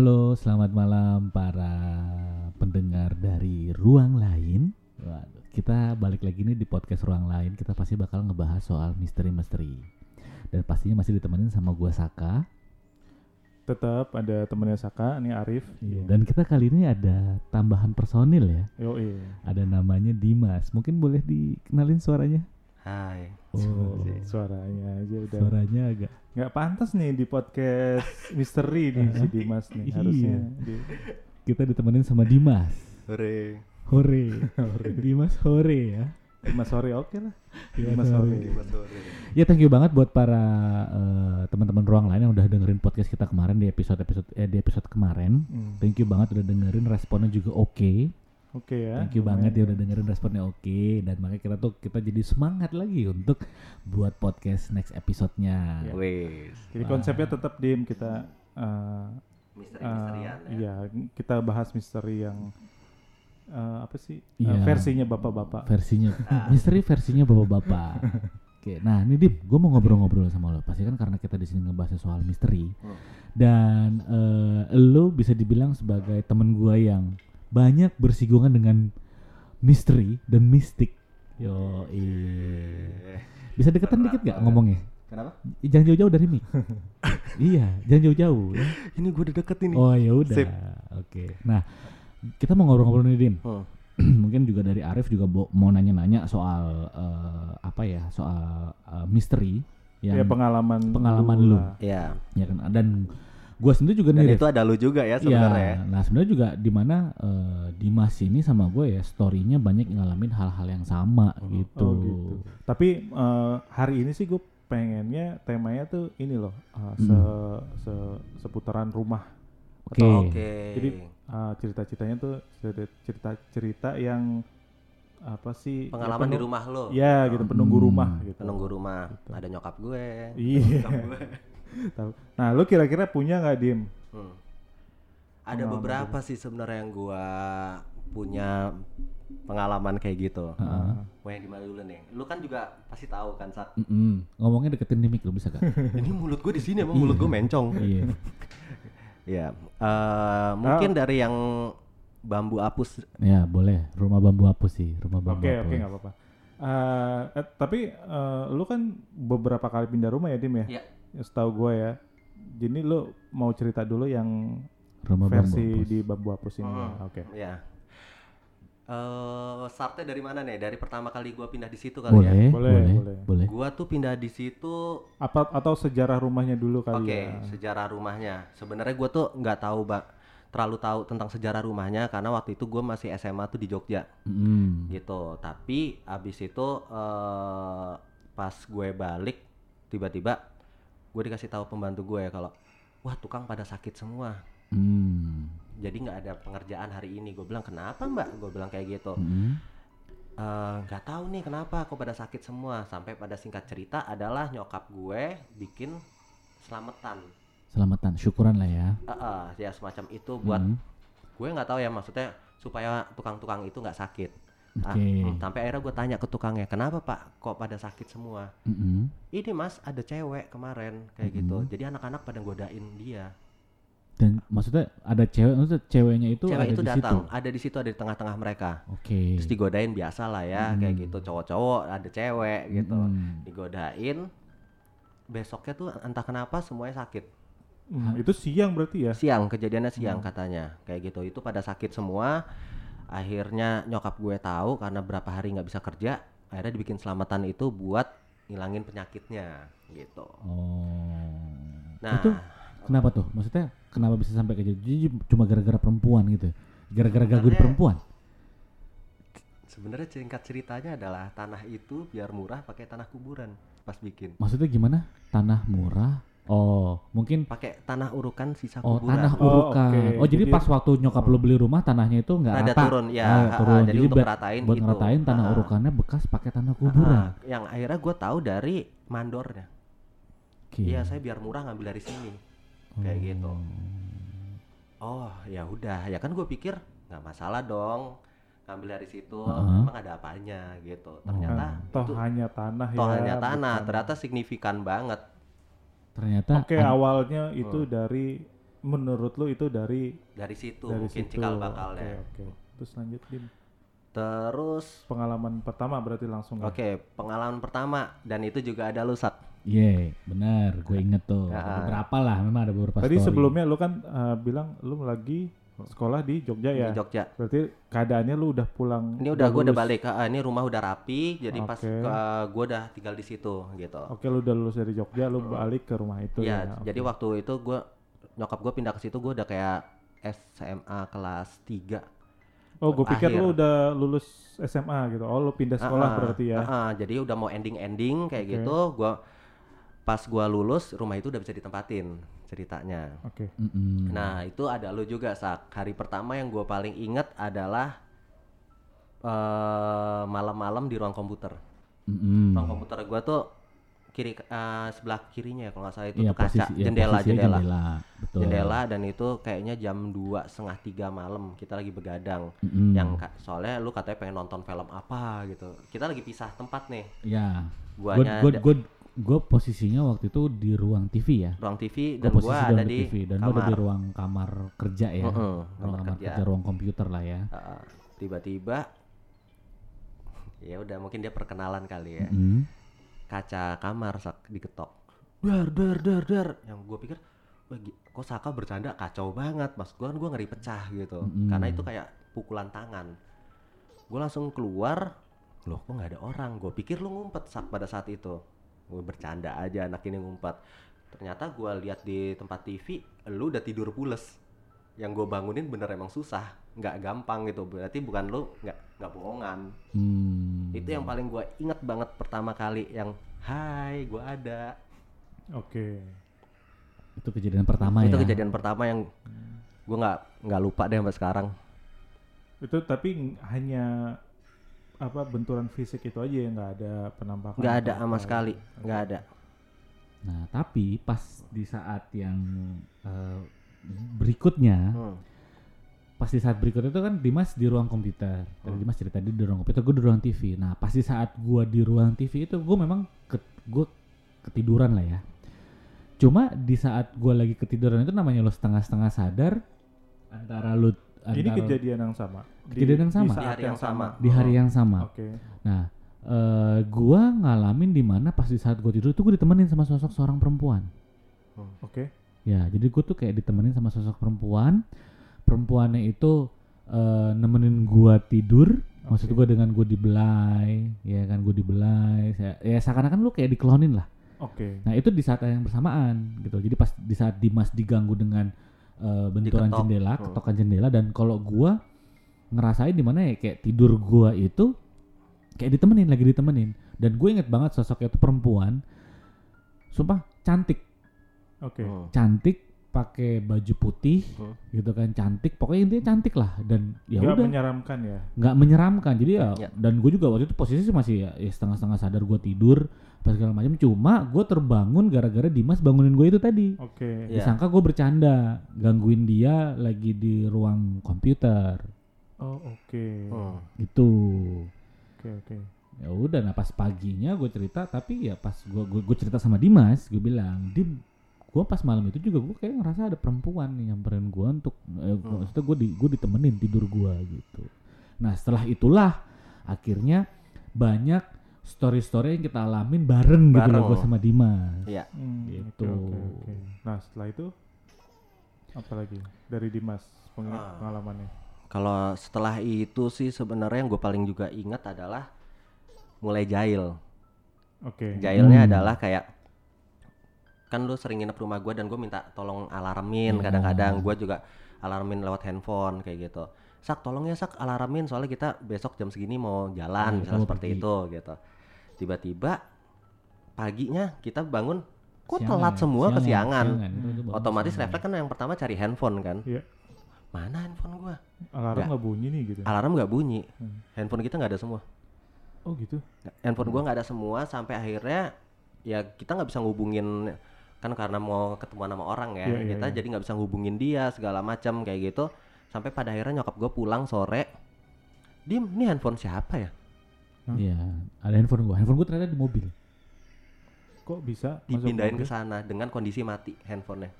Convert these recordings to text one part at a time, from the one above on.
Halo, selamat malam para pendengar dari ruang lain. Waduh, kita balik lagi nih di podcast ruang lain. Kita pasti bakal ngebahas soal misteri-misteri. Dan pastinya masih ditemenin sama gua Saka. Tetap ada temennya Saka, ini Arif. Iya, Dan kita kali ini ada tambahan personil ya. Yo iya. Ada namanya Dimas. Mungkin boleh dikenalin suaranya? Hai. Oh, Suaranya aja udah suaranya agak nggak pantas nih di podcast misteri nih si Dimas nih Iya. harusnya. di- kita ditemenin sama Dimas. Sore. Hore. Dimas Hore ya. Dimas sore oke lah. Dimas Dimas Hore. sore. sore. Ya thank you banget buat para eh, teman-teman ruang lain yang udah dengerin podcast kita kemarin di episode episode eh, di episode kemarin. Hmm, Thank you banget udah dengerin responnya juga oke. Oke ya. Thank you banget ya udah dengerin responnya oke dan makanya kita tuh kita jadi semangat lagi untuk buat podcast next episode-nya. Iya. Wes. Jadi konsepnya tetap dim kita eh, Misteri-misterian eh, ya. iya kita bahas misteri yang eh, apa sih Eh, Iya. versinya bapak-bapak. Versinya misteri versinya bapak-bapak. Oke, nah ini Dim, gue mau ngobrol-ngobrol sama lo. Pasti kan karena kita di sini ngebahas soal misteri Hmm. dan eh, lo bisa dibilang sebagai temen gue yang banyak bersinggungan dengan misteri dan mistik. Yo, Eh, bisa deketan dikit gak ngomongnya? Kenapa? Jangan jauh-jauh dari mic. iya, jangan jauh-jauh. ya. Ini gue udah deket ini. Oh ya udah. Oke. Nah, kita mau ngobrol-ngobrol nih Dim. Hmm. Mungkin juga dari Arif juga mau nanya-nanya soal eh, apa ya? Soal eh, misteri yang Ya pengalaman pengalaman lu. lah. Ya. ya kan dan gua sendiri juga Dan nih itu ada lu juga ya Iya, sebenarnya. ya. nah sebenarnya juga di mana eh, Dimas ini sama gue ya storynya banyak ngalamin hal-hal yang sama gitu. Oh gitu. Tapi eh, hari ini sih gue pengennya temanya tuh ini loh eh, se, se seputaran rumah. Oke. Atau- Oke. Jadi eh, cerita-ceritanya tuh cerita-cerita yang apa sih? ya, Pengalaman di penuh- rumah lo. Ya gitu penunggu Hmm. rumah gitu. Penunggu rumah. Ada nyokap gue. Iya. Nyokap gue. Tahu. Nah lu kira-kira punya nggak dim? Hmm. Ada Pengalaman beberapa sih sebenarnya yang gua punya pengalaman kayak gitu. Heeh. Mau yang di mana dulu nih? Lu kan juga pasti tahu kan saat Mm-mm. Ngomongnya deketin di mic lu bisa gak? ini mulut gue di sini emang mulut gue mencong. iya. Ya, eh, mungkin dari yang bambu apus. Ya boleh. Rumah bambu hapus sih. Rumah bambu Oke hapus. oke nggak apa-apa. Eh, eh, tapi eh, lu kan beberapa kali pindah rumah ya dim ya? Ya. Ya, Setahu gue ya. Jadi lu mau cerita dulu yang Rumah versi bambu di bambu hapus ini. Hmm. Oke. Ya. Eh, startnya dari mana nih? Dari pertama kali gua pindah di situ kali ya. Boleh, Boleh, boleh, boleh. boleh. Gua tuh pindah di situ. Apa atau sejarah rumahnya dulu kali Oke, ya? sejarah rumahnya. Sebenarnya gua tuh nggak tahu, Mbak, terlalu tahu tentang sejarah rumahnya karena waktu itu gua masih SMA tuh di Jogja Mm. gitu. Tapi abis itu eh pas gue balik tiba-tiba gue dikasih tahu pembantu gue ya kalau wah tukang pada sakit semua. Mm. Jadi nggak ada pengerjaan hari ini. Gue bilang kenapa mbak? Gue bilang kayak gitu. Mm. "Eh, nggak tahu nih kenapa kok pada sakit semua. Sampai pada singkat cerita adalah nyokap gue bikin selamatan. Selamatan, syukuran lah ya. Eh, eh, ya semacam itu buat Mm. gue nggak tahu ya maksudnya supaya tukang-tukang itu nggak sakit. Ah, Oke. hmm, sampai akhirnya gue tanya ke tukangnya kenapa pak? Kok pada sakit semua? Mm-mm. ini mas ada cewek kemarin kayak gitu. Jadi anak-anak pada godain dia. Dan maksudnya ada cewek, maksudnya ceweknya itu cewek ada itu di situ. datang ada di situ ada di tengah-tengah mereka. Oke. terus digodain biasa lah ya kayak gitu. Cowok-cowok ada cewek gitu. Mm. digodain besoknya tuh entah kenapa semuanya sakit. Hmm, itu siang berarti ya? siang kejadiannya siang katanya kayak gitu. Itu pada sakit semua akhirnya nyokap gue tahu karena berapa hari nggak bisa kerja akhirnya dibikin selamatan itu buat ngilangin penyakitnya gitu Oh. nah Itu kenapa tuh? Maksudnya kenapa bisa sampai ke jadi cuma gara-gara perempuan gitu? Gara-gara gangguin perempuan? sebenarnya singkat ceritanya adalah tanah itu biar murah pakai tanah kuburan pas bikin Maksudnya gimana? Tanah murah? Oh, mungkin pakai tanah urukan sisa Oh kuburan tanah Oh, urukan. oke. Oh jadi Jadi- pas waktu nyokap lu beli rumah tanahnya itu nggak rata. turun, ya. Oh, Ha-ha, turun. jadi untuk buat- ngeratain buat gitu. ngeratain tanah Ha-ha. urukannya bekas pakai tanah kuburan. Ah, yang akhirnya gue tahu dari mandornya Oke. iya saya biar murah ngambil dari sini kayak gitu oh ya udah ya kan gue pikir nggak masalah dong ngambil dari situ Heeh. emang ada apanya gitu ternyata toh itu hanya tanah toh ya. hanya tanah bukan- ternyata signifikan banget Ternyata Oke an- awalnya itu dari menurut lu itu dari dari situ dari mungkin situ. cikal bakalnya Oke, oke. Terus lanjut Dim. terus Pengalaman pertama berarti langsung. ya? oke pengalaman pertama dan itu juga ada lu sak Iya, benar. Gue inget tuh. Ada beberapa lah, memang ada beberapa Tadi story. sebelumnya lu kan eh, bilang lu lagi sekolah di Jogja ya. di Jogja Berarti keadaannya lu udah pulang. ini udah gue udah balik Ah, ini rumah udah rapi jadi pas Oke. gue udah tinggal di situ gitu Oke, lu udah lulus dari Jogja, lu balik ke rumah itu Iya, ya. jadi waktu itu gue nyokap gue pindah ke situ gue udah kayak SMA kelas 3 Oh, gue pikir lu udah lulus SMA gitu. Oh, lu pindah sekolah berarti ya. jadi udah mau ending-ending kayak Oke. gitu gua pas gua lulus rumah itu udah bisa ditempatin ceritanya Oke. Mm-mm. nah itu ada lu juga sak hari pertama yang gue paling inget adalah eh malam-malam di ruang komputer Mm-mm. ruang komputer gua tuh kiri eh, sebelah kirinya ya kalau nggak salah itu Iya, tuh kaca posisi- ya, jendela posisinya jendela jendela. Betul. jendela dan itu kayaknya jam 2 setengah tiga malam kita lagi begadang Mm-mm. yang ka- soalnya lu katanya pengen nonton film apa gitu kita lagi pisah tempat nih Ya. Gue guanya gue da- gue gue posisinya waktu itu di ruang TV ya. ruang TV Gue dan di ada di TV dan gua ada di ruang kamar kerja ya. Heeh, ruang kamar kerja. kerja, ruang komputer lah ya. Uh, tiba-tiba ya udah mungkin dia perkenalan kali ya Mm. kaca kamar sak diketok dar dar dar dar yang gue pikir kok Saka bercanda kacau banget mas gue gue ngeri pecah gitu Mm-mm. karena itu kayak pukulan tangan gue langsung keluar loh kok nggak ada orang gue pikir lu ngumpet sak pada saat itu gue bercanda aja anak ini ngumpet ternyata gue lihat di tempat TV lu udah tidur pules yang gue bangunin bener emang susah nggak gampang gitu berarti bukan lu nggak nggak bohongan Hmm. itu yang paling gue inget banget pertama kali yang hai gue ada Oke. itu kejadian pertama itu ya. kejadian pertama yang gue nggak nggak lupa deh sampai sekarang Itu tapi hanya apa benturan fisik itu aja ya nggak ada penampakan. nggak ada sama apa. sekali nggak ada Nah, tapi pas di saat yang eh, berikutnya, Hmm. pas di saat berikutnya itu kan Dimas di ruang komputer. Tadi Hmm. Dimas cerita dia di ruang komputer, gue di ruang TV. Nah, pas di saat gua di ruang TV itu gue memang ke, gue ketiduran lah ya. Cuma di saat gua lagi ketiduran itu namanya lo setengah-setengah sadar antara lu Ini antara kejadian yang sama. Di- Kejadian yang sama? Di, saat Di hari yang sama. di hari yang sama. Oke. Nah, eh gua ngalamin di mana pas di saat gua tidur tuh gue ditemenin sama sosok seorang perempuan. Oke. Ya, jadi gue tuh kayak ditemenin sama sosok perempuan. Perempuannya itu eh, nemenin gua tidur. Maksud Oke. gua dengan gue dibelai, ya kan gue dibelai. Saya, ya seakan-akan lu kayak dikelonin lah. Oke. Nah itu di saat yang bersamaan gitu. Jadi pas di saat Dimas diganggu dengan eh, benturan Diketok. jendela, Hmm. ketokan jendela dan kalau gua ngerasain di mana ya kayak tidur gua itu kayak ditemenin lagi ditemenin dan gue inget banget sosoknya itu perempuan, sumpah cantik Oke. Hmm. cantik pakai baju putih Hmm. gitu kan cantik pokoknya intinya cantik lah dan ya Nggak udah menyeramkan ya. nggak menyeramkan jadi ya, Ya. dan gue juga waktu itu posisi masih ya, ya setengah-setengah sadar gue tidur pas segala macam cuma gue terbangun gara-gara Dimas bangunin gue itu tadi Oke. Iya. disangka gue bercanda gangguin dia lagi di ruang komputer Oh, oke. Hmm. gitu Oke, oke. ya udah nah pas paginya gue cerita tapi ya pas gue gue cerita sama Dimas gue bilang Dim gue pas malam itu juga gue kayak ngerasa ada perempuan nih nyamperin gue untuk eh, Hmm. maksudnya gue di gue ditemenin tidur gue gitu nah setelah itulah akhirnya banyak story-story yang kita alamin bareng, gitu loh Bareng. gue sama Dimas Iya. Hmm, Gitu. Oke, oke, oke. Nah, setelah itu apa lagi dari Dimas peng- Ah. Kalau setelah itu sih sebenarnya yang gue paling juga ingat adalah mulai jahil. Oke. Jahilnya Hmm. adalah kayak kan lu sering nginep rumah gue dan gue minta tolong alarmin Iya. kadang-kadang gue juga alarmin lewat handphone kayak gitu sak tolong ya sak alarmin soalnya kita besok jam segini mau jalan Hmm, misalnya seperti pergi. itu gitu tiba-tiba paginya kita bangun kok Siangan telat ya, semua siangan, kesiangan siangan. Itu- otomatis refleks kan yang pertama cari handphone kan Iya. Mana handphone gua Alarm Nggak. bunyi nih gitu. alarm nggak bunyi Hmm. handphone kita nggak ada semua Oh gitu. handphone gua nggak ada semua sampai akhirnya ya kita nggak bisa ngubungin kan karena mau ketemuan sama orang ya Iya, iya, kita iya. jadi nggak bisa ngubungin dia segala macam kayak gitu sampai pada akhirnya nyokap gua pulang sore dim ini handphone siapa ya Iya, ada handphone gue. Handphone gue ternyata di mobil. Kok bisa dipindahin ke sana dengan kondisi mati handphonenya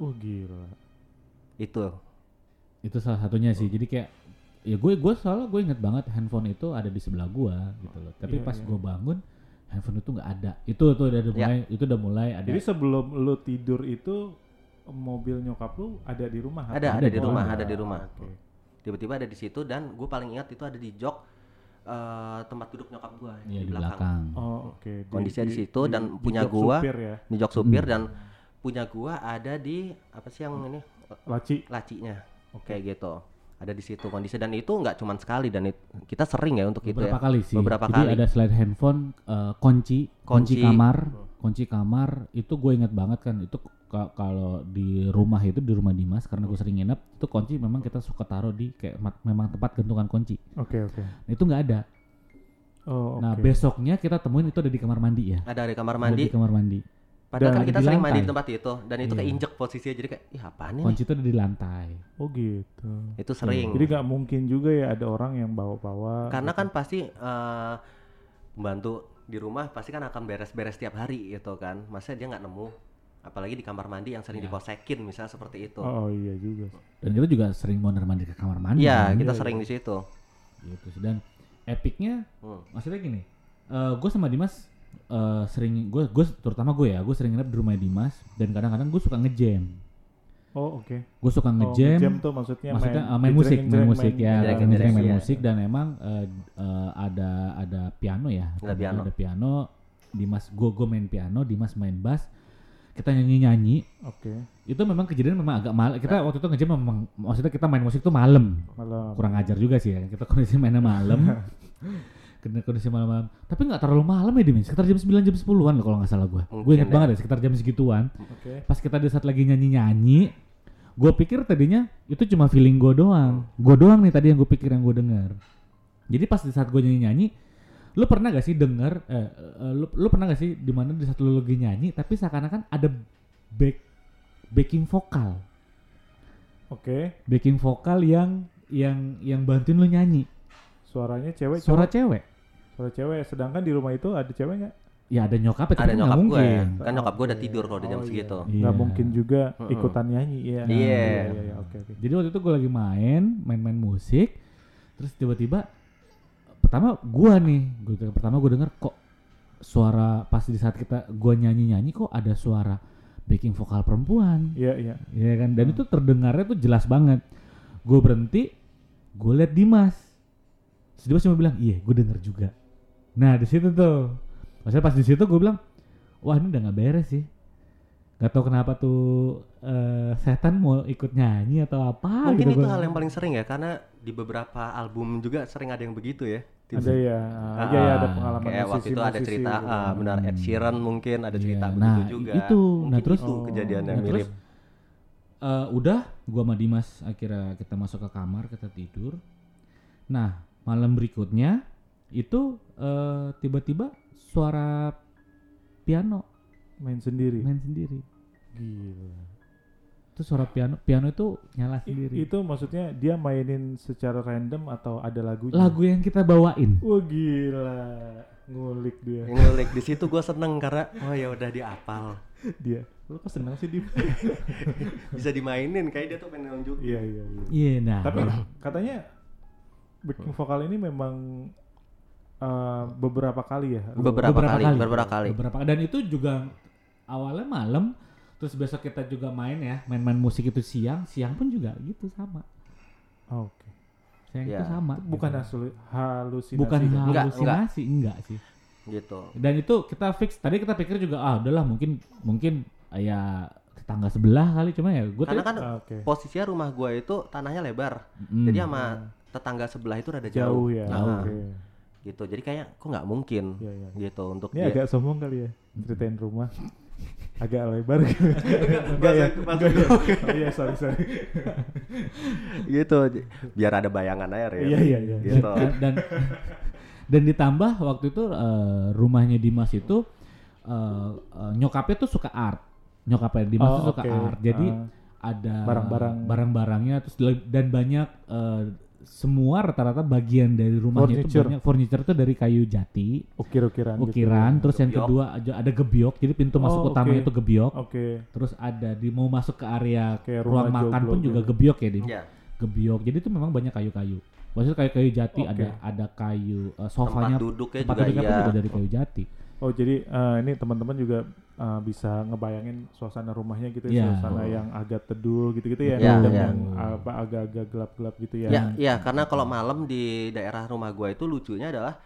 Oh gila. itu Itu salah satunya sih. Jadi kayak ya gue gue soalnya gue inget banget handphone itu ada di sebelah gua gitu loh. Tapi Iya, pas iya. gue bangun handphone itu nggak ada. Itu tuh udah Ya. mulai itu udah mulai ada. Jadi sebelum lu tidur itu mobil nyokap lu ada di rumah? ada Ada ada di di rumah rumah. ada di rumah Oke. tiba-tiba ada di situ dan gue paling ingat itu ada di jok eh, tempat duduk nyokap gue Iya di belakang. Oh oke. Di- Kondisinya di situ dan di punya jok gua. supir ya, di jok supir dan punya gua ada di apa sih yang ini laci. lacinya kayak gitu ada di situ kondisi dan itu nggak cuman sekali dan it- kita sering ya untuk itu beberapa ya kali sih. beberapa Jadi kali ada selain handphone eh, kunci, kunci Kunci. kamar, kunci kamar itu gue inget banget kan itu ka- kalau di rumah itu di rumah Dimas karena gue sering nginep itu kunci memang kita suka taruh di kayak mat- memang tempat gantungan kunci. Oke oke. Nah, itu nggak ada. Oh oke. Nah besoknya kita temuin itu ada di kamar mandi ya. ada di kamar Ada mandi di kamar mandi. Padahal Dan kan kita sering mandi di tempat itu dan itu Iya. keinjek posisinya jadi kayak ih apaan ini Kunci itu ada di lantai. Oh gitu. itu sering Jadi nggak mungkin juga ya ada orang yang bawa-bawa. karena gitu. kan pasti eh, pembantu di rumah pasti kan akan beres-beres tiap hari gitu kan masa dia nggak nemu apalagi di kamar mandi yang sering Ya. diposekin misalnya seperti itu Oh, oh, iya juga. Dan kita juga sering mondar mandir ke kamar mandi. Iya, kan? kita Iya, sering di situ Gitu sih. Dan epicnya Hmm. maksudnya gini gue sama Dimas eh, sering gue gue terutama gue ya gue sering nginep di rumah Dimas dan kadang-kadang gue suka ngejam Oh oke. gue suka Oh, ngejam ngejam tuh maksudnya, maksudnya main, eh, main musik main musik ya ngejreng-ngejreng, ngejreng main iya. musik dan emang eh, eh, ada ada piano ya Ada piano. ada piano Dimas gue gue main piano Dimas main bass kita nyanyi nyanyi Oke. itu memang kejadian memang agak mal kita waktu itu ngejam memang maksudnya kita main musik tuh malam Malam. kurang ajar juga sih ya kita kondisi mainnya malam kondisi malam-malam tapi nggak terlalu malam ya Dimin sekitar jam 9 jam 10-an loh kalau nggak salah gue gue inget ya. banget ya sekitar jam segituan Oke. pas kita di saat lagi nyanyi-nyanyi gue pikir tadinya itu cuma feeling gue doang gue doang nih tadi yang gue pikir yang gue dengar jadi pas di saat gue nyanyi-nyanyi lu pernah gak sih denger eh, eh, lu, lu pernah gak sih di mana di saat lu lagi nyanyi tapi seakan-akan ada back backing vokal Oke. backing vokal yang yang yang bantuin lu nyanyi Suaranya cewek. suara cowok? cewek Suara cewek. Sedangkan di rumah itu ada cewek nggak? ya ada nyokap ada nyokap gue kan nyokap gue udah Oke. tidur kalau di jam Oh, segitu iya. Nggak Iya. mungkin juga ikutan nyanyi ya. Iya. Iya iya oke oke. Jadi waktu itu gue lagi main, main-main musik, terus tiba-tiba pertama gua nih, gua, pertama gue denger kok suara pas di saat kita gua nyanyi-nyanyi kok ada suara backing vokal perempuan, Iya iya. ya kan? Dan itu terdengarnya tuh jelas banget. Gue berhenti, gue liat Dimas, terus Dimas cuma bilang, iya, gue denger juga. Nah di situ tuh, maksudnya pas di situ gue bilang, wah ini udah nggak beres sih. Gak tau kenapa tuh eh, setan mau ikut nyanyi atau apa mungkin gitu itu gua- hal yang paling sering ya karena di beberapa album juga sering ada yang begitu ya Ada ya. Ah, Iya iya ada pengalaman kayak waktu itu ada cerita gitu. ah, benar Ed Sheeran mungkin ada cerita Iya, begitu nah, juga itu. mungkin Nah, terus- itu Oh. kejadian yang Nah, terus mirip Eh, udah gua sama Dimas akhirnya kita masuk ke kamar kita tidur nah malam berikutnya itu eh, tiba-tiba suara piano Main sendiri. main sendiri Gila. itu suara piano piano itu nyala I- sendiri itu maksudnya dia mainin secara random atau ada lagunya? lagu yang kita bawain Wah gila. Ngulik dia. ngulik di situ gue seneng karena oh ya udah diapal dia. Lu kok seneng sih dia? bisa dimainin kayak dia tuh pengen nunjuk iya iya iya. iya nah Tapi katanya backing vokal ini memang eh, beberapa kali ya. lu- beberapa, kali, beberapa kali beberapa dan itu juga awalnya malam terus besok kita juga main ya main-main musik itu siang siang pun juga gitu sama Oke. siang Ya. itu sama Bukan gitu. hasil- halusinasi. bukan kan? Enggak, halusinasi enggak. sih gitu dan itu kita fix tadi kita pikir juga ah udahlah mungkin mungkin ah, ya tetangga sebelah kali cuma ya gue karena kan Ah, Oke. posisinya rumah gue itu tanahnya lebar Hmm. jadi sama tetangga sebelah itu rada Jauh jauh, ya. Nah, Oke. Gitu jadi kayak kok nggak mungkin Iya iya. gitu untuk Ini dia agak sombong kali ya ceritain rumah. agak lebar gitu. Enggak ya. Enggak ya. Iya sorry sorry. gitu biar ada bayangan aja ya Iya iya iya. gitu dan, dan dan ditambah waktu itu eh, rumahnya Dimas itu eh, eh, nyokapnya tuh suka art nyokapnya Dimas Oh, tuh suka art jadi Ah. ada Barang-barang. barang-barangnya terus dan banyak eh, semua rata-rata bagian dari rumahnya itu Furniture. banyak furniture itu dari kayu jati, Ukir-ukiran gitu. ukiran, terus yang Gebyok. kedua ada gebyok, jadi pintu masuk Oh, utamanya itu gebyok. Oke. Terus ada di mau masuk ke area Kayak ruang makan joglo pun juga gitu. gebyok ya, Dim. Ya, Gebyok. Jadi itu memang banyak kayu-kayu. Maksudnya kayu-kayu jati Oke. ada ada kayu tempat sofanya duduknya tempat juga duduknya iya. juga dari kayu jati. Oh jadi eh, ini teman-teman juga eh, bisa ngebayangin suasana rumahnya gitu ya, suasana yang agak teduh gitu-gitu ya, dan iya. yang apa agak-agak gelap-gelap gitu ya. Ya, ya karena kalau malam di daerah rumah gua itu lucunya adalah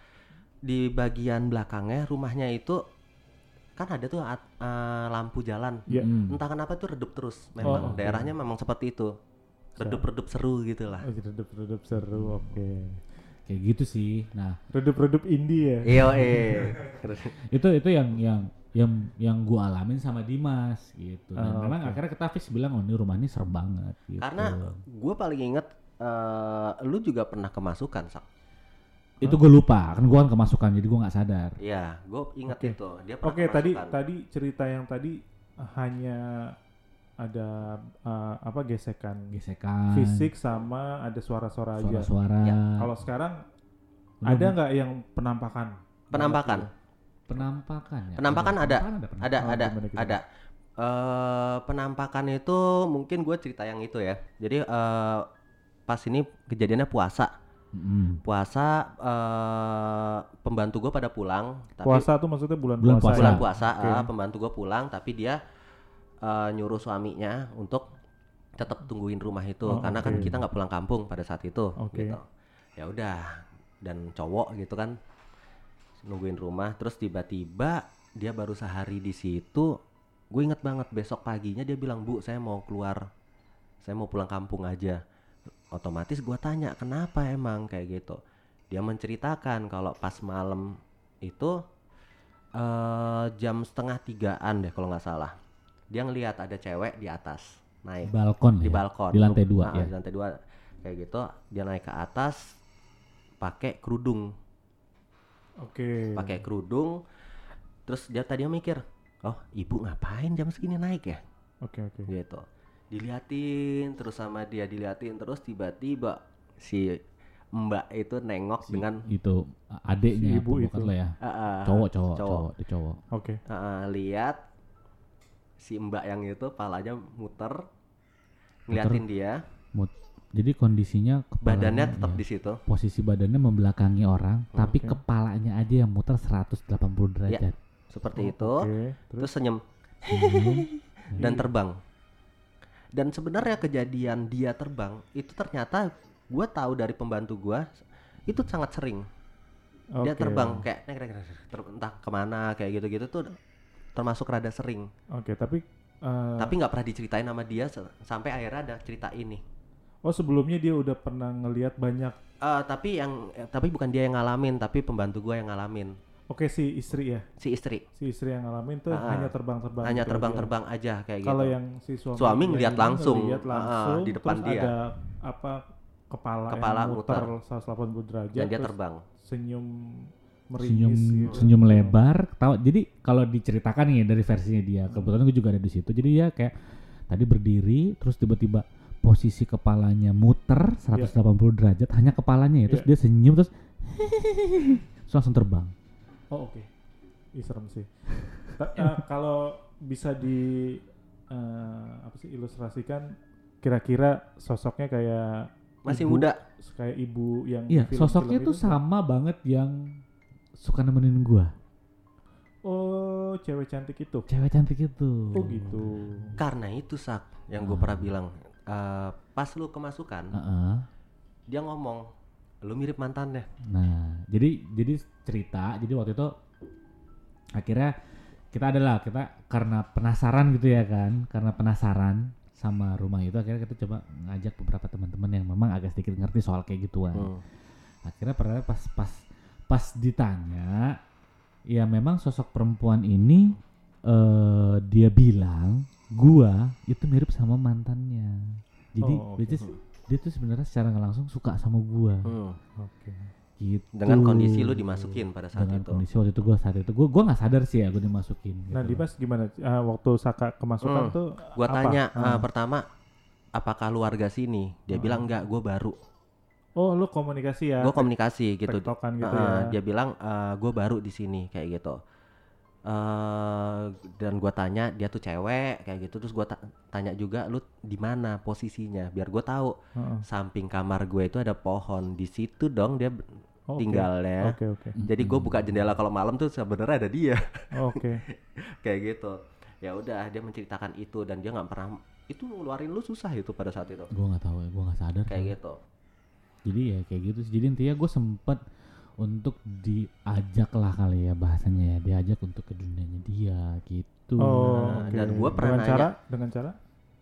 di bagian belakangnya rumahnya itu kan ada tuh at- eh, lampu jalan. Iya. Mm. Entah kenapa tuh redup terus. Memang Oh, oke. daerahnya memang seperti itu. Redup-redup seru gitu lah. Oh, redup-redup seru, oke. Kayak gitu sih. Nah, Redup-redup indie ya. Iya, eh. itu itu yang yang yang yang gua alamin sama Dimas gitu. Dan Oh, memang oke. akhirnya kita fix bilang oh ini rumah ini serem banget gitu. Karena gue paling inget eh, lu juga pernah kemasukan, Sak. itu gue lupa kan gua kan kemasukan jadi gua nggak sadar. Iya, gue inget Oke. itu. Dia pernah Oke, tadi kemasukan. tadi cerita yang tadi hanya ada eh, apa gesekan Gesekan, fisik sama ada suara-suara aja. suara-suara, Ya, Kalau sekarang Udah ada nggak yang penampakan? penampakan. Penampakan ya. Penampakan ada. penampakan Ada, Oh, ada, gimana, gimana? ada. Eh, penampakan itu mungkin gue cerita yang itu ya. Jadi eh, pas ini kejadiannya puasa. Mm. Puasa eh, pembantu gue pada pulang. Tapi Puasa tuh maksudnya bulan, Bulan puasa. bulan ya? puasa Oke. eh, pembantu gue pulang tapi dia eh, nyuruh suaminya untuk tetap tungguin rumah itu Oh, karena kan oke. kita nggak pulang kampung pada saat itu Oke. gitu ya udah dan cowok gitu kan nungguin rumah terus tiba-tiba dia baru sehari di situ gue inget banget besok paginya dia bilang bu saya mau keluar saya mau pulang kampung aja. Otomatis gua tanya kenapa emang? Kayak gitu. Dia menceritakan kalau pas malam itu eh jam setengah tigaan deh kalau nggak salah. Dia ngelihat ada cewek di atas naik balkon di ya? balkon. Di lantai dua Ah, ya? di lantai dua. Kayak gitu dia naik ke atas pakai kerudung Oke. pakai kerudung terus dia tadi mikir oh ibu ngapain jam segini naik ya Oke oke. gitu diliatin terus sama dia diliatin terus tiba-tiba si mbak itu nengok Si- dengan itu a- adeknya Si ibu itu. ya ah, ah, cowok cowok cowok. cowok itu cowok Oke. ah, ah, lihat si mbak yang itu palanya muter ngeliatin dia Mut- jadi kondisinya badannya tetap ya, di situ. Posisi badannya membelakangi orang tapi Oke. kepalanya aja yang muter 180 derajat. seperti Oh, itu. terus Terus? senyum. Senyum. dan terbang. Dan sebenarnya kejadian dia terbang itu ternyata gue tahu dari pembantu gue itu sangat sering. Dia Oke. terbang kayak nek, nek, nek, ter- entah ke mana kayak gitu-gitu tuh termasuk rada sering. Oke, tapi eh, tapi nggak pernah diceritain sama dia sampai akhirnya ada cerita ini oh sebelumnya dia udah pernah ngelihat banyak. Eh, tapi yang eh, tapi bukan dia yang ngalamin tapi pembantu gue yang ngalamin Oke si istri ya, si istri si istri yang ngalamin tuh Ah, hanya terbang-terbang. hanya gitu terbang-terbang aja kayak aja. Kalau gitu yang si suami Suami ngeliat langsung, ngeliat langsung di depan terus dia. ada apa kepala, Kepala yang muter, muter. 180 derajat dan dia terbang senyum senyum meringis gitu. senyum lebar tahu jadi kalau diceritakan nih ya dari versinya dia kebetulan gue juga ada di situ jadi dia kayak tadi berdiri terus tiba-tiba posisi kepalanya muter 180 derajat hanya kepalanya ya terus Iya. dia senyum terus terus langsung terbang Oh oke, Ih, serem sih. Ta- eh, kalau bisa di eh, apa sih ilustrasikan, kira-kira sosoknya kayak masih ibu- muda kayak ibu yang iya film-film sosoknya itu tuh sama banget yang suka nemenin gua Oh, cewek cantik itu. cewek cantik itu Oh gitu. karena itu sak yang gue Ah. pernah bilang eh, pas lu kemasukan Heeh. dia ngomong lu mirip mantannya Nah, jadi jadi cerita, jadi waktu itu akhirnya kita adalah kita karena penasaran gitu ya kan, karena penasaran sama rumah itu akhirnya kita coba ngajak beberapa teman-teman yang memang agak sedikit ngerti soal kayak gituan. Hmm. Akhirnya pernah pas pas pas ditanya, ya memang sosok perempuan ini eh dia bilang gua itu mirip sama mantannya. Jadi Oh, which is dia tuh sebenarnya secara nggak langsung suka sama gua Hmm. Oke. gitu dengan kondisi lu dimasukin pada saat dengan itu kondisi waktu itu gue saat itu gue gue nggak sadar sih ya gue dimasukin Nah, gitu. Dimas gimana? Ah, waktu Saka kemasukan Hmm. tuh gua apa? tanya eh, Ah. pertama apakah lu warga sini dia Hmm. bilang enggak gue baru Oh, lu komunikasi ya? gue komunikasi gitu gitu Heeh, ya. dia bilang gue baru di sini kayak gitu eh dan gue tanya dia tuh cewek kayak gitu terus gue tanya juga lu di mana posisinya biar gue tahu Heeh. samping kamar gue itu ada pohon di situ dong dia Oh, oke. tinggalnya Oke, oke. jadi gue buka jendela kalau malam tuh sebenarnya ada dia Oke. kayak gitu ya udah dia menceritakan itu dan dia nggak pernah itu ngeluarin lu susah itu pada saat itu Gue nggak tahu ya, gue nggak sadar. kayak gitu Jadi ya kayak gitu. sih. Jadi intinya gue sempet untuk diajak lah kali ya bahasanya ya, diajak untuk ke dunianya dia gitu. Oh, Nah, oke. dan gua pernah dengan nanya- cara dengan cara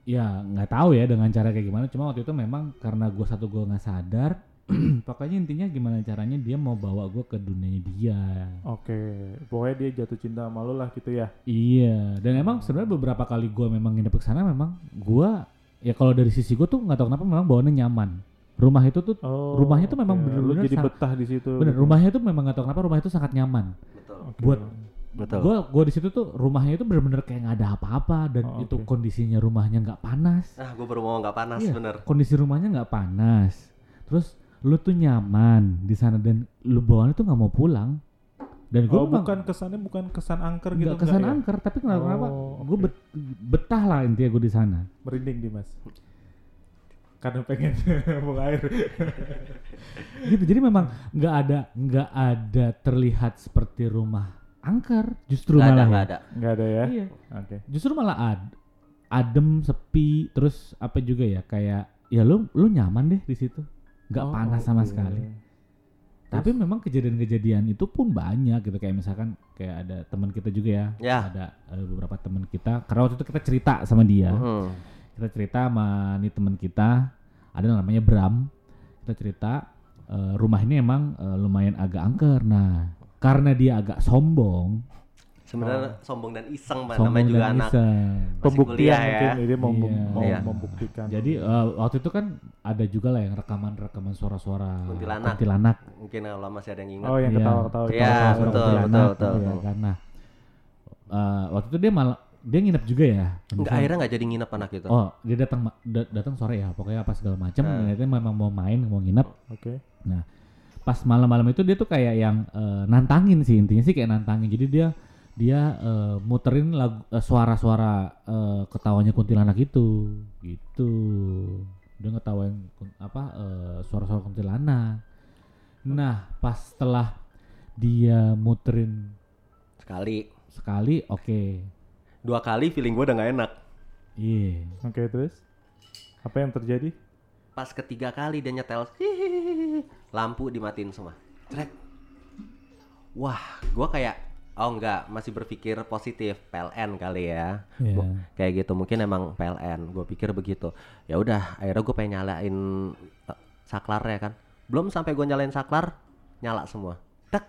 Ya nggak tahu ya dengan cara kayak gimana. Cuma waktu itu memang karena gue satu gue nggak sadar. Pokoknya intinya gimana caranya dia mau bawa gue ke dunianya dia. Oke, pokoknya dia jatuh cinta sama lu lah gitu ya. Iya, dan emang sebenarnya beberapa kali gua memang nginep ke sana memang gua ya kalau dari sisi gua tuh nggak tahu kenapa memang bawaannya nyaman. Rumah itu tuh Oh. Rumahnya tuh memang oke. Lu bener-bener jadi betah di situ. bener gitu. rumahnya tuh memang nggak tahu kenapa rumah itu sangat nyaman. betul Oke. buat betul Gua gua di situ tuh rumahnya itu bener-bener kayak nggak ada apa-apa dan Oh, itu oke. kondisinya rumahnya nggak panas. nah gue baru mau nggak panas Iya, bener Kondisi rumahnya nggak panas. Terus lu tuh nyaman di sana dan lu bawaannya tuh nggak mau pulang. Dan gua Oh, bukan kesannya bukan kesan angker gitu nggak kesan ya? angker tapi kenapa kenapa Oh, gue betah lah intinya gue di sana. Merinding Dimas. Karena pengen buang air. gitu jadi memang nggak ada nggak ada terlihat seperti rumah angker justru nggak ada malah nggak ya. ada Enggak ada ya? iya Oke. justru malah ad adem sepi terus apa juga ya kayak ya lu lu nyaman deh di situ nggak Oh, panas sama oke. sekali tapi memang kejadian-kejadian itu pun banyak gitu kayak misalkan kayak ada teman kita juga ya, Ya. ada ada beberapa teman kita karena waktu itu kita cerita sama dia Mhm. kita cerita sama nih teman kita ada namanya Bram kita cerita eh, rumah ini emang eh, lumayan agak angker nah karena dia agak sombong sebenarnya sombong dan iseng Pak. sombong namanya juga anak iseng. Pembuktian ya. mungkin ini mau, Iya. mau Iya. membuktikan. jadi eh, waktu itu kan ada juga lah yang rekaman-rekaman suara-suara Kuntilanak. kuntilanak. mungkin kalau masih ada yang ingat oh yang Iya. ketawa-ketawa. Iya, ketawa-ketawa. betul, kuntilanak, betul, betul. iya kan. Nah, eh, waktu itu dia malah dia nginep juga ya? Enggak, akhirnya nggak jadi nginep anak gitu oh dia datang da- datang sore ya? Pokoknya apa segala macam Nah. ternyata memang mau main mau nginep. Oke. pas malam-malam itu dia tuh kayak yang eh, nantangin sih intinya sih kayak nantangin. Jadi dia dia eh, muterin lagu eh, suara-suara eh, ketawanya kuntilanak itu. Gitu. Dia ngetawain kun- apa eh, suara-suara kuntilanak. Nah pas setelah dia muterin sekali. Sekali oke dua kali feeling gue udah nggak enak. Iya. Oke, terus? Apa yang terjadi? pas ketiga kali dia nyetel hihihi, lampu dimatiin semua. Trek. wah gue kayak oh enggak masih berpikir positif. PLN kali ya. Gua- kayak gitu. Mungkin emang PLN gue pikir begitu. Ya udah akhirnya gue pengen nyalain eh, saklarnya kan. Belum sampai gue nyalain saklar nyala semua. Tak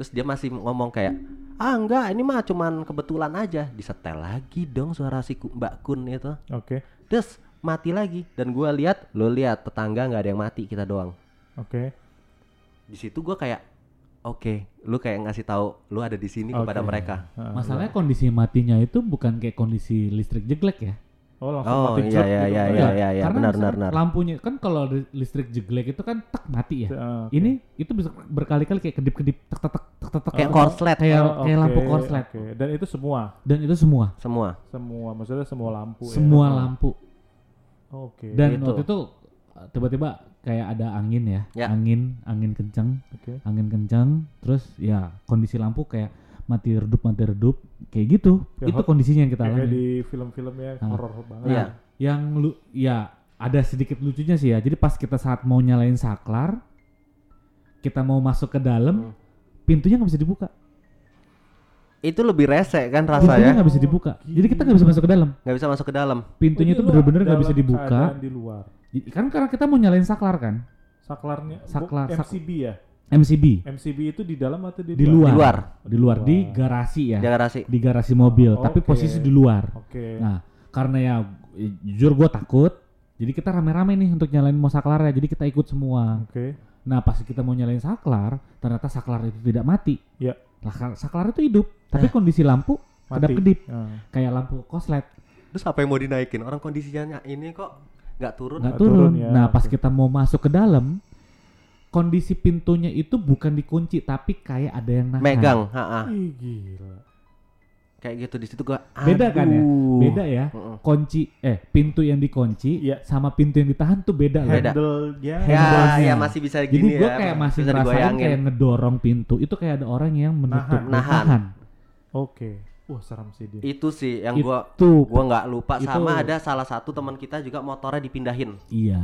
terus dia masih ngomong kayak ah enggak ini mah cuman kebetulan aja. Disetel lagi dong suara si Mbak Kun itu. Oke. terus mati lagi. Dan gua lihat lo lihat tetangga nggak ada yang mati kita doang. Oke. di situ gua kayak oke lu kayak ngasih tahu lu ada di sini kepada Oke. mereka. Masalahnya kondisi matinya itu bukan kayak kondisi listrik jeglek ya Oh, langsung oh mati iya iya gitu. iya iya iya iya Karena benar benar benar lampunya kan kalau li- listrik jeglek itu kan tak mati ya Heeh, oke. ini itu bisa berkali-kali kayak kedip-kedip tek tek tek tek tek tek kayak korslet kayak Oh, kayak oke, lampu korslet oke. Dan itu semua, dan itu semua semua semua, maksudnya semua lampu. ya? semua lampu Oke. dan Gitu. waktu itu uh, tiba-tiba kayak ada angin ya, Ya. angin angin kencang Oke. angin kencang terus ya kondisi lampu kayak mati redup mati redup kayak gitu Ya, itu kondisinya yang kita Kayak alami di film-film ya Ah. horor banget. Iya. yang lu ya ada sedikit lucunya sih ya jadi pas kita saat mau nyalain saklar kita mau masuk ke dalam Hmm. pintunya nggak bisa dibuka itu lebih rese kan pintunya rasanya nggak bisa dibuka jadi kita nggak bisa masuk ke dalam nggak bisa masuk ke dalam pintunya Oh, itu lu bener-bener nggak bisa dibuka di luar. Kan karena kita mau nyalain saklar kan Saklarnya Saklar- sak- MCB ya? MCB MCB itu di dalam atau di, di luar? luar. Di luar. Di luar. di garasi ya. Di garasi. Di garasi mobil Oh, tapi oke. posisi di luar. Oke. nah karena ya eh, jujur gue takut jadi kita rame-rame nih untuk nyalain mau saklar ya jadi kita ikut semua. Oke. nah pas kita mau nyalain saklar ternyata saklar itu tidak mati. Ya. Lah, saklar itu hidup tapi kondisi lampu kedap-kedip Ah. kayak lampu koslet. Terus apa yang mau dinaikin? Orang kondisinya ini kok nggak turun? Nggak turun. Turun. ya, nah pas kita mau masuk ke dalam kondisi pintunya itu bukan dikunci tapi kayak ada yang nahan. megang. Ih, gila. kayak gitu di situ gua Beda kan ya? Beda ya. Mm-mm. Kunci eh pintu yang dikunci Iya. sama pintu yang ditahan tuh beda loh. Beda. Ya handle-nya. ya masih bisa Jadi gini gue ya kayak masih ngerasain kayak ngedorong pintu itu kayak ada orang yang menutup Nahan. Nahan. nahan. Oke. Wah, serem sih dia. itu sih yang gua Itu gua nggak lupa Itu- sama ada salah satu teman kita juga motornya dipindahin iya.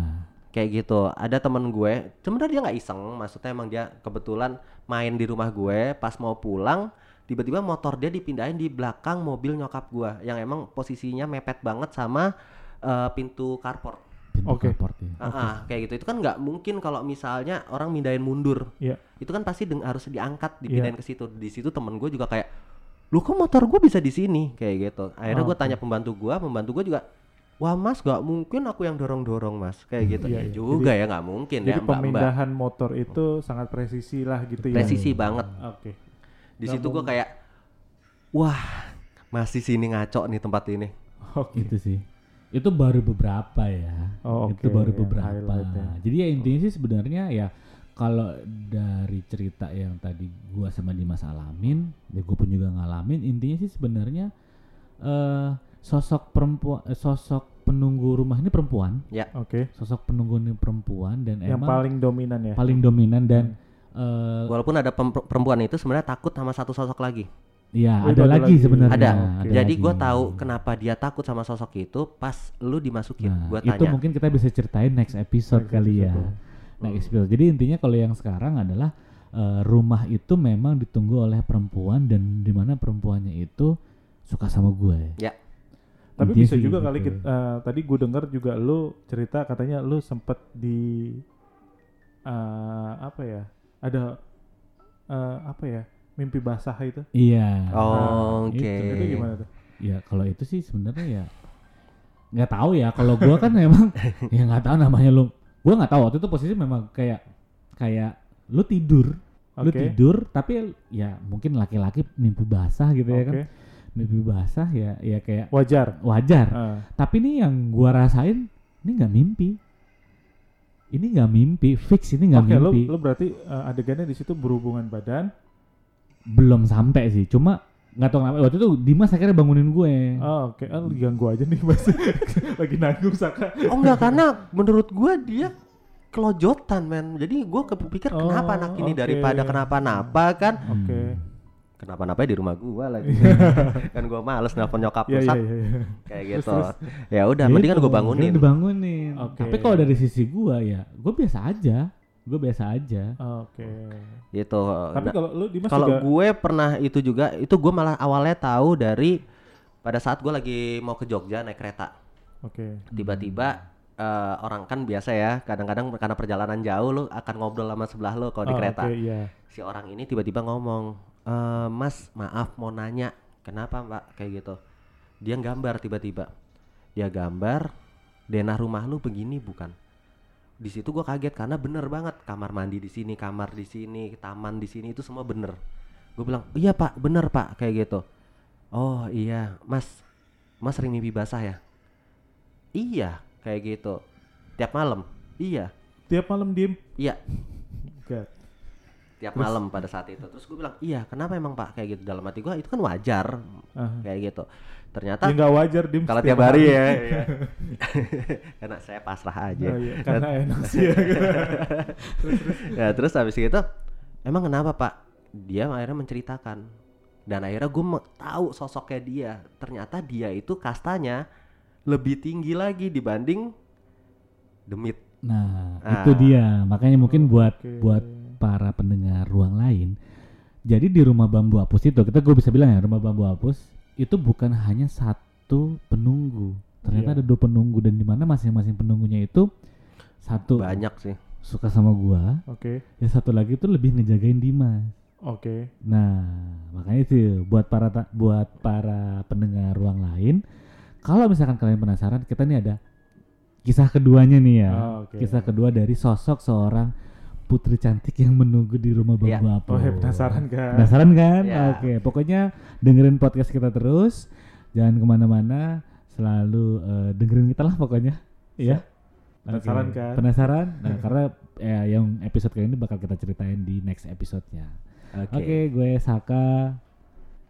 Kayak gitu. Ada temen gue sebenarnya dia nggak iseng maksudnya emang dia kebetulan main di rumah gue pas mau pulang tiba-tiba motor dia dipindahin di belakang mobil nyokap gue yang emang posisinya mepet banget sama eh, pintu carport. Pintu Oke. carport ya. Ah, ah, kayak gitu. Itu kan nggak mungkin kalau misalnya orang mindahin mundur. Iya. itu kan pasti deng- harus diangkat dipindahin ke situ. Di situ temen gue juga kayak lu kok motor gue bisa di sini? Kayak gitu. Akhirnya Oh, gue tanya pembantu gue pembantu gue juga wah mas nggak mungkin aku yang dorong dorong mas kayak gitu Iya, ya iya. juga ya nggak mungkin Jadi ya mbak mbak pemindahan motor itu sangat presisi lah gitu ya. presisi banget Oke. di Nggak situ gue kayak wah masih sini ngaco nih tempat ini Oke. Itu sih. Itu baru beberapa ya. Oh, itu oke, baru yang beberapa. Jadi ya intinya sih sebenarnya ya kalau dari cerita yang tadi gua sama Dimas alamin, ya gua pun juga ngalamin, intinya sih sebenarnya eh sosok perempuan eh, sosok penunggu rumah ini perempuan, Oke. sosok penunggu ini perempuan dan Yang emang paling dominan ya. paling dominan dan eh walaupun ada perempuan itu sebenarnya takut sama satu sosok lagi ya Oh, itu ada ada lagi sebenarnya. ada Oke. jadi gue tahu kenapa dia takut sama sosok itu pas lu dimasukin Nah, gue itu tanya mungkin kita bisa ceritain next episode Next kali ya. episode. Next episode. Jadi intinya kalau yang sekarang adalah eh, rumah itu memang ditunggu oleh perempuan dan di mana perempuannya itu suka sama gue. Ya. Tapi Intinya bisa sih juga gitu. kali kit- eh, tadi gue dengar juga lu cerita katanya lu sempet di eh, apa ya? Ada eh, apa ya? Mimpi basah itu. Iya. oh, oke itu- Itu gimana tuh? Ya kalau itu sih sebenarnya ya nggak tahu ya. Kalau gua kan memang ya nggak tahu namanya lu. Gua nggak tahu waktu itu posisi memang kayak kayak lu tidur, lu Oke. tidur tapi ya mungkin laki-laki mimpi basah gitu ya kan. Mimpi basah ya ya kayak Wajar. wajar. Ah. Tapi nih yang gua rasain ini nggak mimpi. Ini nggak mimpi, fix ini nggak Oke, lu, mimpi. lu berarti eh, adegannya di situ berhubungan badan. Belum sampai sih, cuma nggak tahu kenapa waktu itu Dimas akhirnya bangunin gue. Oh, oke. Ah, lu ganggu aja nih Mas. Lagi nanggung Saka. oh enggak karena menurut gue dia kelojotan men jadi gue kepikir Oh, kenapa anak ini oke. daripada kenapa-napa kan Oke. Kenapa-napa di rumah gue lagi kan gue males nelfon nyokap Iya, pusat iya, iya. iya. kayak Terus, gitu terus. ya udah mendingan Gitu, gue bangunin dibangunin. Oke. Tapi kalau dari sisi gua ya, gue biasa aja. Gue biasa aja. Oke. gitu Tapi Nah, kalau lu Dimas kalau juga gue pernah itu juga itu gue malah awalnya tahu dari pada saat gue lagi mau ke Jogja naik kereta Oke. tiba-tiba eh, orang kan biasa ya kadang-kadang karena perjalanan jauh lu akan ngobrol sama sebelah lu kalau di Oh, kereta Oke, iya. si orang ini tiba-tiba ngomong "Eh, mas maaf mau nanya kenapa mbak? Kayak gitu. Dia gambar tiba-tiba. Dia gambar denah rumah lu begini bukan? Di situ gua kaget karena bener banget. Kamar mandi di sini kamar di sini taman di sini itu semua bener. Gue bilang iya pak bener pak kayak gitu. Oh iya mas mas sering mimpi basah ya? Iya kayak gitu. Tiap malam? Iya. Tiap malam diem. iya. God. Tiap Terus? malam pada saat itu terus gue bilang iya kenapa emang pak kayak gitu dalam hati gue itu kan wajar Ah. kayak gitu ternyata Ya nggak wajar diem kalau tiap hari ya iya. karena saya pasrah aja Oh, iya. Karena enak sih ya. ya terus habis gitu emang kenapa pak dia akhirnya menceritakan dan akhirnya gue tahu sosoknya dia ternyata dia itu kastanya lebih tinggi lagi dibanding demit Nah, Ah. itu dia. Makanya mungkin buat Oke. buat para pendengar ruang lain. Jadi di rumah bambu apus itu, kita gue bisa bilang ya, rumah bambu apus itu bukan hanya satu penunggu. Ternyata Iya. ada dua penunggu dan di mana masing-masing penunggunya itu satu banyak sih suka sama gua, Oke. ya satu lagi itu lebih ngejagain Dimas. Oke. Nah, makanya itu buat para ta- buat para pendengar ruang lain, kalau misalkan kalian penasaran, kita nih ada kisah keduanya nih ya. Oh, oke. Kisah kedua dari sosok seorang putri cantik yang menunggu di rumah Iya. bambu apus. Oh, ya penasaran kan? Penasaran kan? Iya. Oke, pokoknya dengerin podcast kita terus, jangan ke mana-mana, selalu eh, dengerin kita lah pokoknya, ya. Penasaran kan? Penasaran? Nah, karena eh, yang episode kali ini bakal kita ceritain di next episode-nya. Oke. Oke, gue Saka.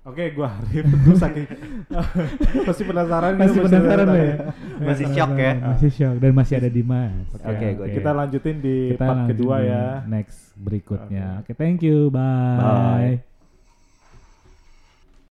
Oke, gua Arif. Gue saking masih penasaran Masih penasaran ya? Masih shock ya? Masih shock dan masih ada Dimas. Oke, gue Kita lanjutin di Kita part kedua ya. Next berikutnya. Oke, thank you. Bye. Bye.